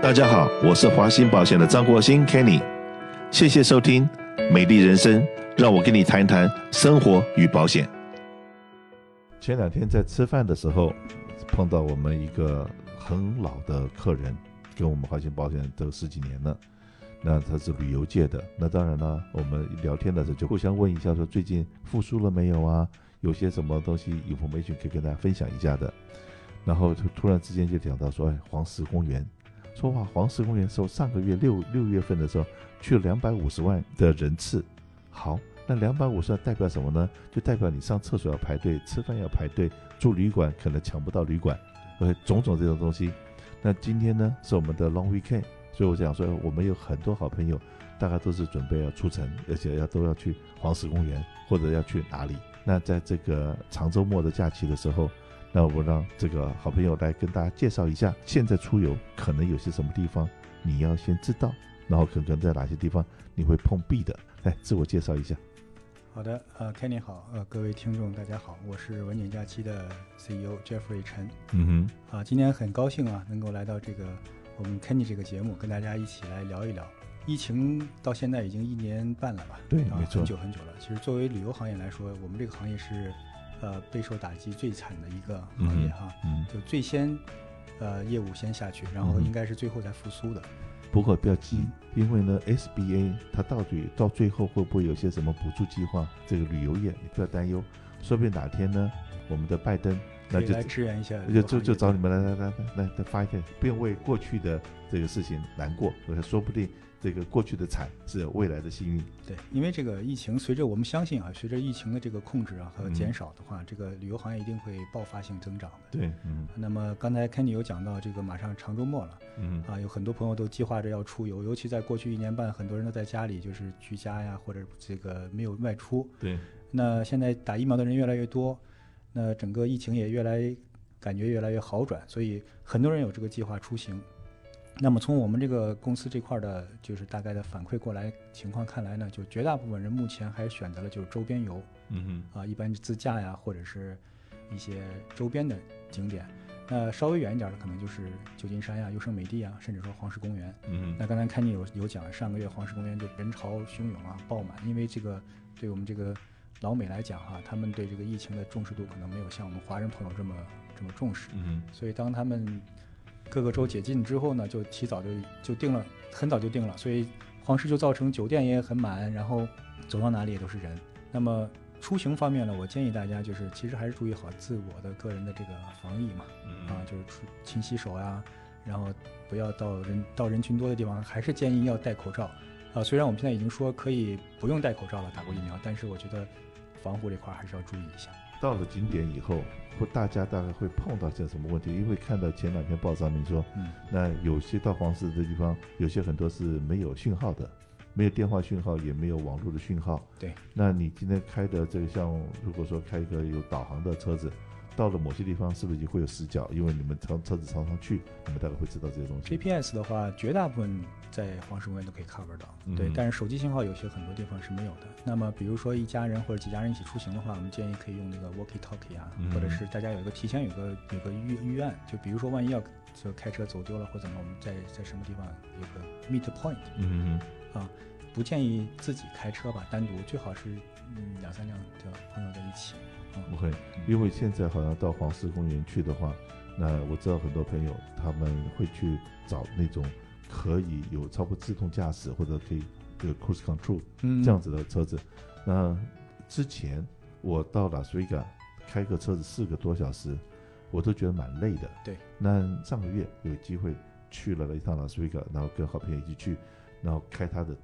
大家好，我是华兴保险的张国兴 Kenny，谢谢收听《美丽人生》，让我跟你谈谈生活与保险。前两天在吃饭的时候，碰到我们一个很老的客人，跟我们华兴保险都十几年了。那他是旅游界的，那当然了，我们聊天的时候就互相问一下，说最近复苏了没有啊？有些什么东西 information 可以跟大家分享一下的。然后就突然之间就讲到说，哎，黄石公园。说话，黄石公园说上个月六六月份的时候去了两百五十万的人次。好，那两百五十万代表什么呢？就代表你上厕所要排队，吃饭要排队，住旅馆可能抢不到旅馆，OK，种种这种东西。那今天呢是我们的 Long Weekend，所以我想说，我们有很多好朋友，大概都是准备要出城，而且要都要去黄石公园或者要去哪里。那在这个长周末的假期的时候。那我让这个好朋友来跟大家介绍一下，现在出游可能有些什么地方你要先知道，然后可能在哪些地方你会碰壁的。来，自我介绍一下。好的，呃，Kenny 好，呃，各位听众大家好，我是文景假期的 CEO Jeffrey 陈。嗯哼。啊，今天很高兴啊，能够来到这个我们 Kenny 这个节目，跟大家一起来聊一聊。疫情到现在已经一年半了吧？对，啊、没错，很久很久了。其实作为旅游行业来说，我们这个行业是。呃，备受打击最惨的一个行业哈，嗯，就最先，呃，业务先下去，然后应该是最后才复苏的。不过不要急，因为呢，SBA 它到底到最后会不会有些什么补助计划？这个旅游业你不要担忧，说不定哪天呢，我们的拜登那就来支援一下，就就就找你们来来来来来来发一下，不用为过去的这个事情难过，说不定。这个过去的惨是未来的幸运。对，因为这个疫情，随着我们相信啊，随着疫情的这个控制啊和减少的话，嗯、这个旅游行业一定会爆发性增长的。对，嗯。那么刚才 Kenny 有讲到这个马上长周末了，嗯啊，有很多朋友都计划着要出游，尤其在过去一年半，很多人都在家里就是居家呀，或者这个没有外出。对。那现在打疫苗的人越来越多，那整个疫情也越来感觉越来越好转，所以很多人有这个计划出行。那么从我们这个公司这块的，就是大概的反馈过来情况看来呢，就绝大部分人目前还是选择了就是周边游，嗯哼，啊，一般自驾呀，或者是一些周边的景点。那稍微远一点的，可能就是旧金山呀、优胜美地啊，甚至说黄石公园。嗯，那刚才看你有有讲，上个月黄石公园就人潮汹涌啊，爆满，因为这个对我们这个老美来讲哈，他们对这个疫情的重视度可能没有像我们华人朋友这么这么重视。嗯，所以当他们各个州解禁之后呢，就提早就就定了，很早就定了，所以黄石就造成酒店也很满，然后走到哪里也都是人。那么出行方面呢，我建议大家就是其实还是注意好自我的个人的这个防疫嘛，嗯、啊，就是出勤洗手啊，然后不要到人到人群多的地方，还是建议要戴口罩。啊，虽然我们现在已经说可以不用戴口罩了，打过疫苗，但是我觉得防护这块还是要注意一下。到了景点以后，或大家大概会碰到些什么问题？因为看到前两天报上面说，嗯，那有些到黄石的地方，有些很多是没有讯号的，没有电话讯号，也没有网络的讯号。对，那你今天开的这个像，如果说开一个有导航的车子。到了某些地方是不是也会有死角？因为你们常车子常常去，你们大概会知道这些东西。GPS 的话，绝大部分在黄石公园都可以 cover 到，嗯、对。但是手机信号有些很多地方是没有的。那么，比如说一家人或者几家人一起出行的话，我们建议可以用那个 walkie talkie 啊，嗯、或者是大家有一个提前有个有个预预案，就比如说万一要就开车走丢了或怎么，我们在在什么地方有个 meet point，嗯嗯啊，不建议自己开车吧，单独最好是嗯两三辆的朋友在一起。不会，因为现在好像到黄石公园去的话，那我知道很多朋友他们会去找那种可以有超过自动驾驶或者可以有 cruise control 这样子的车子。那之前我到拉斯维加开个车子四个多小时，我都觉得蛮累的。对。那上个月有机会去了一趟拉斯维加，然后跟好朋友一起去，然后开他的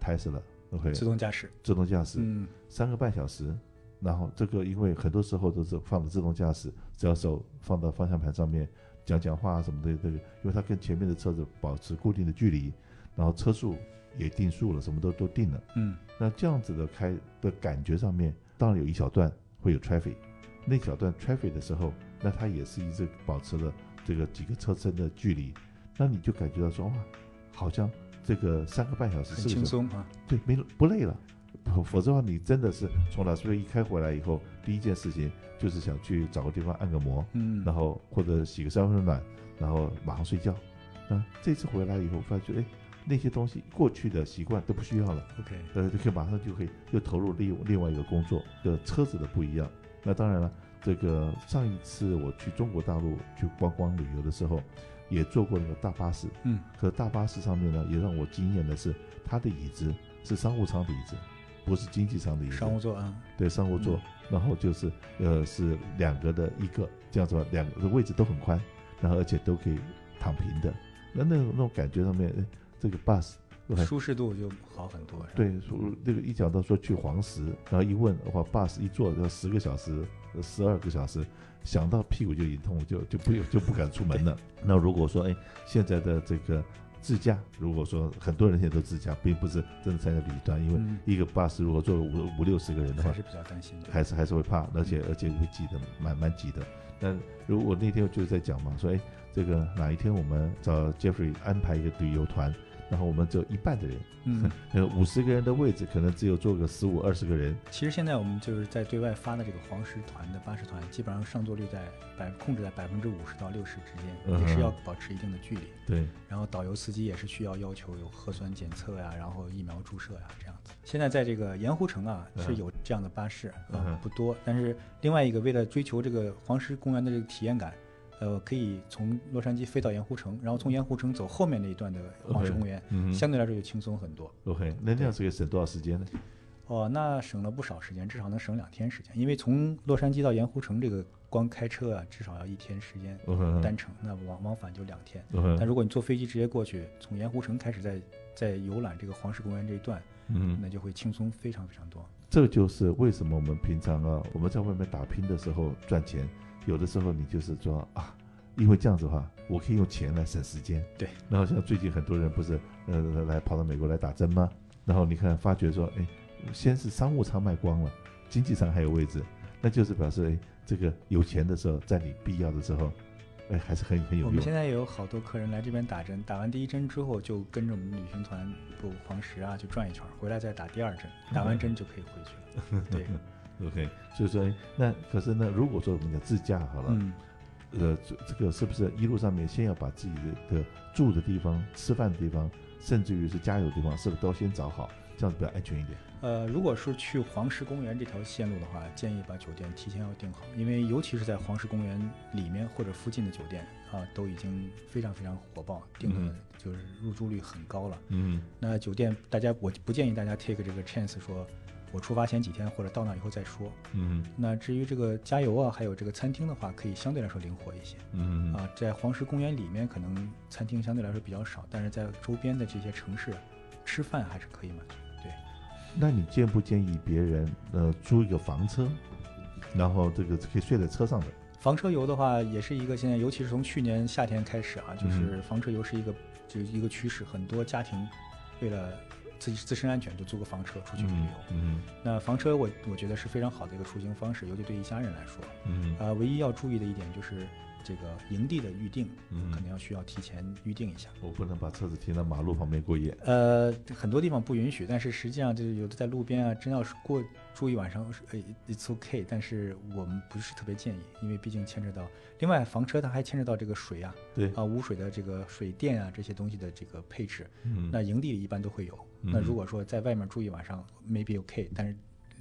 自动驾驶，自动驾驶，嗯，三个半小时。然后这个因为很多时候都是放的自动驾驶，只要手放到方向盘上面讲讲话啊什么的，这个因为它跟前面的车子保持固定的距离，然后车速也定速了，什么都都定了。嗯，那这样子的开的感觉上面，当然有一小段会有 traffic，那小段 traffic 的时候，那它也是一直保持了这个几个车身的距离，那你就感觉到说哇，好像这个三个半小时是很轻松啊，对，没不累了。否则的话，你真的是从拉斯维加一开回来以后，第一件事情就是想去找个地方按个摩，嗯，然后或者洗个三温暖，然后马上睡觉。那这次回来以后，发觉哎，那些东西过去的习惯都不需要了。OK，呃，就可以马上就可以又投入另另外一个工作。的车子的不一样。那当然了，这个上一次我去中国大陆去观光旅游的时候，也坐过那个大巴士。嗯。可大巴士上面呢，也让我惊艳的是，它的椅子是商务舱的椅子。不是经济舱的椅子，商务座啊，对，商务座，嗯、然后就是呃是两个的一个这样子吧，两个的位置都很宽，然后而且都可以躺平的，那那种那种感觉上面，哎，这个 bus 舒适度就好很多。对，说那个一讲到说去黄石，然后一问的话，bus 一坐要十个小时，十二个小时，想到屁股就一痛，就就不就不敢出门了。那如果说哎现在的这个。自驾，如果说很多人现在都自驾，并不是真的参加旅团，因为一个 bus 如果坐五五六十个人的话，还是比较担心的，还是还是会怕，而且而且会挤得蛮蛮挤的。那如果那天就是在讲嘛，说哎，这个哪一天我们找 Jeffrey 安排一个旅游团。然后我们只有一半的人，嗯，五十个人的位置可能只有坐个十五二十个人。其实现在我们就是在对外发的这个黄石团的巴士团，基本上上座率在百控制在百分之五十到六十之间，嗯，也是要保持一定的距离。对。然后导游司机也是需要要求有核酸检测呀，然后疫苗注射呀这样子。现在在这个盐湖城啊是有这样的巴士，嗯，啊，不多。但是另外一个为了追求这个黄石公园的这个体验感。呃，可以从洛杉矶飞到盐湖城，然后从盐湖城走后面那一段的黄石公园相对来说就轻松很多。OK，那这样子可以省多少时间呢？哦，那省了不少时间，至少能省两天时间。因为从洛杉矶到盐湖城这个光开车啊，至少要一天时间单程，那往往返就两天。但如果你坐飞机直接过去，从盐湖城开始再再游览这个黄石公园这一段，嗯，那就会轻松非常非常多。这就是为什么我们平常啊，我们在外面打拼的时候赚钱。有的时候你就是说啊，因为这样子的话，我可以用钱来省时间。对。然后像最近很多人不是呃来跑到美国来打针吗？然后你看发觉说，哎，先是商务舱卖光了，经济舱还有位置，那就是表示哎，这个有钱的时候，在你必要的时候，哎，还是很很有用。我们现在也有好多客人来这边打针，打完第一针之后就跟着我们旅行团不黄石啊就转一圈，回来再打第二针，打完针就可以回去了。对。OK，所以说，那可是呢，如果说我们讲自驾好了，嗯，呃，这这个是不是一路上面先要把自己的的住的地方、吃饭的地方，甚至于是加油的地方，是不是都先找好，这样子比较安全一点？呃，如果是去黄石公园这条线路的话，建议把酒店提前要订好，因为尤其是在黄石公园里面或者附近的酒店啊，都已经非常非常火爆，订的就是入住率很高了。嗯，那酒店大家我不建议大家 take 这个 chance 说。我出发前几天或者到那以后再说。嗯，那至于这个加油啊，还有这个餐厅的话，可以相对来说灵活一些。嗯啊，在黄石公园里面可能餐厅相对来说比较少，但是在周边的这些城市，吃饭还是可以满足。对，那你建不建议别人呃租一个房车，然后这个可以睡在车上的？房车游的话，也是一个现在，尤其是从去年夏天开始啊，就是房车游是一个就一个趋势，很多家庭为了。自己自身安全，就租个房车出去旅游。嗯，嗯，那房车我我觉得是非常好的一个出行方式，尤其对一家人来说。嗯，呃，唯一要注意的一点就是这个营地的预定，嗯，可能要需要提前预定一下。我不能把车子停在马路旁边过夜。呃，很多地方不允许，但是实际上就是有的在路边啊，真要是过住一晚上，呃，it's okay。但是我们不是特别建议，因为毕竟牵扯到另外房车，它还牵扯到这个水啊，对啊，污水的这个水电啊这些东西的这个配置。嗯，那营地里一般都会有。那如果说在外面住一晚上，maybe OK，但是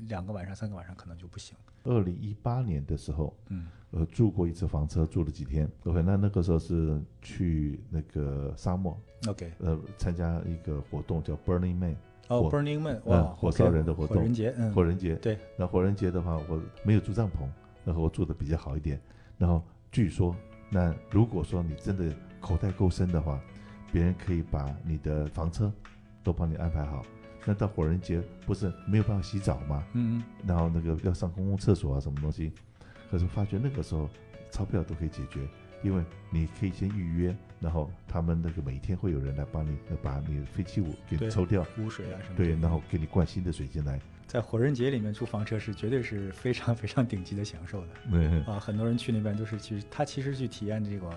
两个晚上、三个晚上可能就不行。二零一八年的时候，嗯，呃，住过一次房车，住了几天。OK，那那个时候是去那个沙漠，OK，呃，参加一个活动叫 Burning Man。哦，Burning Man，哇，嗯，火烧人的活动，火人节，嗯，火人节，对。那火人节的话，我没有住帐篷，然后我住的比较好一点。然后据说，那如果说你真的口袋够深的话，别人可以把你的房车。都帮你安排好，那到火人节不是没有办法洗澡吗？嗯嗯，然后那个要上公共厕所啊，什么东西？可是发觉那个时候钞票都可以解决，因为你可以先预约，然后他们那个每天会有人来帮你把你的废弃物给抽掉，污水啊什么。对，然后给你灌新的水进来。在火人节里面租房车是绝对是非常非常顶级的享受的。对啊，很多人去那边都是其实，他其实去体验这个。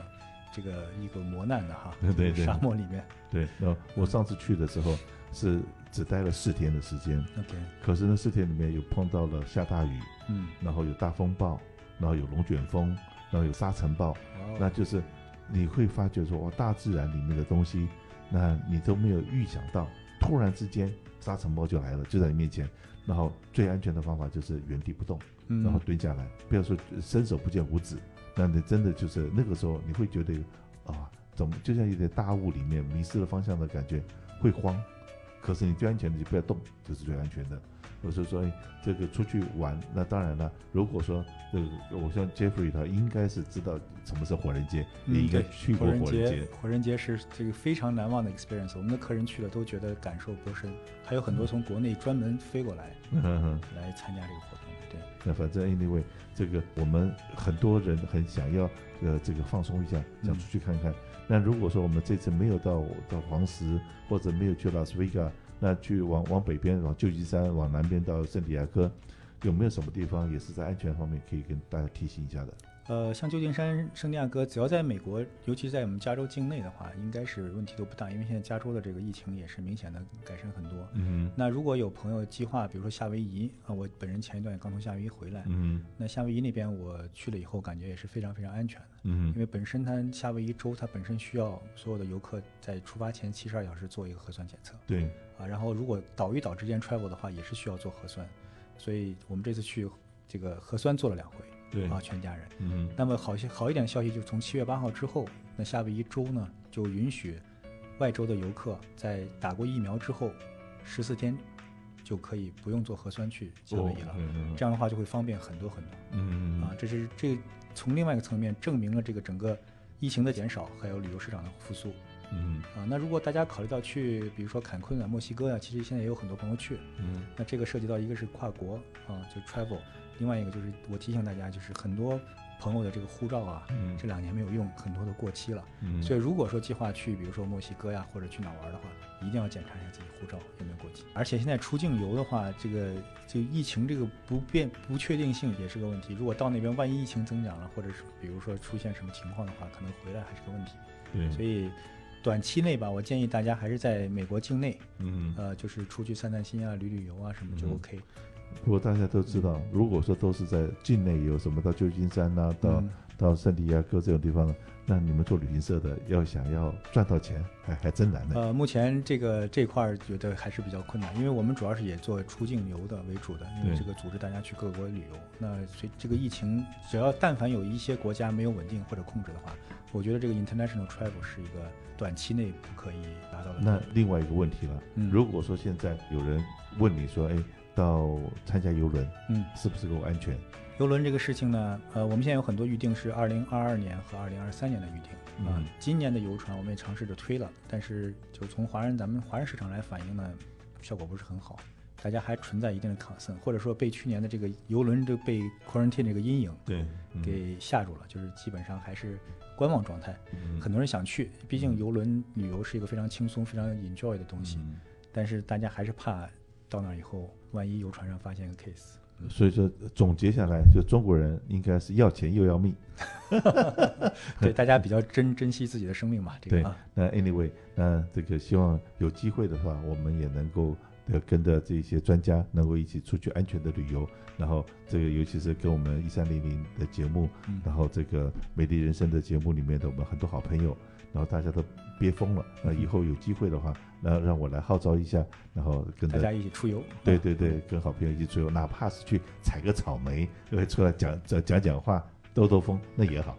这个一个磨难的哈，对对，沙漠里面。对，那我上次去的时候是只待了四天的时间。OK。可是那四天里面有碰到了下大雨，嗯，然后有大风暴，然后有龙卷风，然后有沙尘暴，哦，那就是你会发觉说，哦，大自然里面的东西，那你都没有预想到，突然之间沙尘暴就来了，就在你面前。然后最安全的方法就是原地不动，然后蹲下来，不要说伸手不见五指。那你真的就是那个时候，你会觉得啊，怎么就像有点大雾里面迷失了方向的感觉，会慌。可是你最安全的就不要动，就是最安全的。我是说，这个出去玩，那当然了。如果说这个，我像 Jeffrey 他应该是知道什么是火人节，嗯、也应该去过火人节。火人节是这个非常难忘的 experience，我们的客人去了都觉得感受颇深，还有很多从国内专门飞过来，嗯哼，来参加这个活动。对，那反正 anyway，这个我们很多人很想要呃这个放松一下，想出去看看。嗯、那如果说我们这次没有到到黄石，或者没有去拉斯维加。那去往往北边，往旧金山，往南边到圣地亚哥，有没有什么地方也是在安全方面可以跟大家提醒一下的？呃，像旧金山、圣地亚哥，只要在美国，尤其在我们加州境内的话，应该是问题都不大，因为现在加州的这个疫情也是明显的改善很多。嗯。那如果有朋友计划，比如说夏威夷啊，我本人前一段也刚从夏威夷回来。嗯。那夏威夷那边我去了以后，感觉也是非常非常安全的。嗯。因为本身它夏威夷州它本身需要所有的游客在出发前七十二小时做一个核酸检测。对。啊，然后如果岛与岛之间 travel 的话，也是需要做核酸，所以我们这次去这个核酸做了两回。对啊，全家人。嗯，那么好些好一点的消息就是从七月八号之后，那夏威夷州呢就允许外州的游客在打过疫苗之后十四天就可以不用做核酸去夏威夷了。哦，这样的话就会方便很多很多。嗯啊，这是这从另外一个层面证明了这个整个疫情的减少，还有旅游市场的复苏。嗯啊，那如果大家考虑到去，比如说坎昆啊、墨西哥啊，其实现在也有很多朋友去。嗯，那这个涉及到一个是跨国啊，就 travel。另外一个就是我提醒大家，就是很多朋友的这个护照啊，嗯、这两年没有用，很多都过期了。嗯、所以如果说计划去，比如说墨西哥呀，或者去哪玩的话，一定要检查一下自己护照有没有过期。而且现在出境游的话，这个就疫情这个不变不确定性也是个问题。如果到那边万一疫情增长了，或者是比如说出现什么情况的话，可能回来还是个问题。对，所以短期内吧，我建议大家还是在美国境内，嗯，呃，就是出去散散心啊，旅旅游啊什么就 OK。嗯不过大家都知道，如果说都是在境内游什么到旧金山呐、啊，到、嗯、到圣地亚哥这种地方呢，那你们做旅行社的要想要赚到钱，还还真难呢。呃，目前这个这块儿觉得还是比较困难，因为我们主要是也做出境游的为主的，因为这个组织大家去各国旅游。那所以这个疫情，只要但凡有一些国家没有稳定或者控制的话，我觉得这个 international travel 是一个短期内不可以达到的。那另外一个问题了，嗯、如果说现在有人问你说，哎。到参加游轮，嗯，是不是够安全？游轮这个事情呢，呃，我们现在有很多预定是二零二二年和二零二三年的预定，啊、今年的游船我们也尝试着推了，但是就从华人咱们华人市场来反映呢，效果不是很好，大家还存在一定的 concern，或者说被去年的这个游轮这被 quarantine 这个阴影对、嗯、给吓住了，就是基本上还是观望状态。嗯、很多人想去，毕竟游轮旅游是一个非常轻松、非常 enjoy 的东西，嗯、但是大家还是怕。到那以后，万一游船上发现个 case，所以说总结下来，就中国人应该是要钱又要命，对，大家比较珍 珍惜自己的生命嘛。这个、对，那 anyway，那这个希望有机会的话，我们也能够跟着这些专家，能够一起出去安全的旅游。然后这个尤其是跟我们一三零零的节目，嗯、然后这个美丽人生的节目里面的我们很多好朋友。然后大家都憋疯了，那以后有机会的话，那让我来号召一下，然后跟大家一起出游。对对对，跟好朋友一起出游，哪怕是去采个草莓，出来讲讲讲讲话，兜兜风，那也好。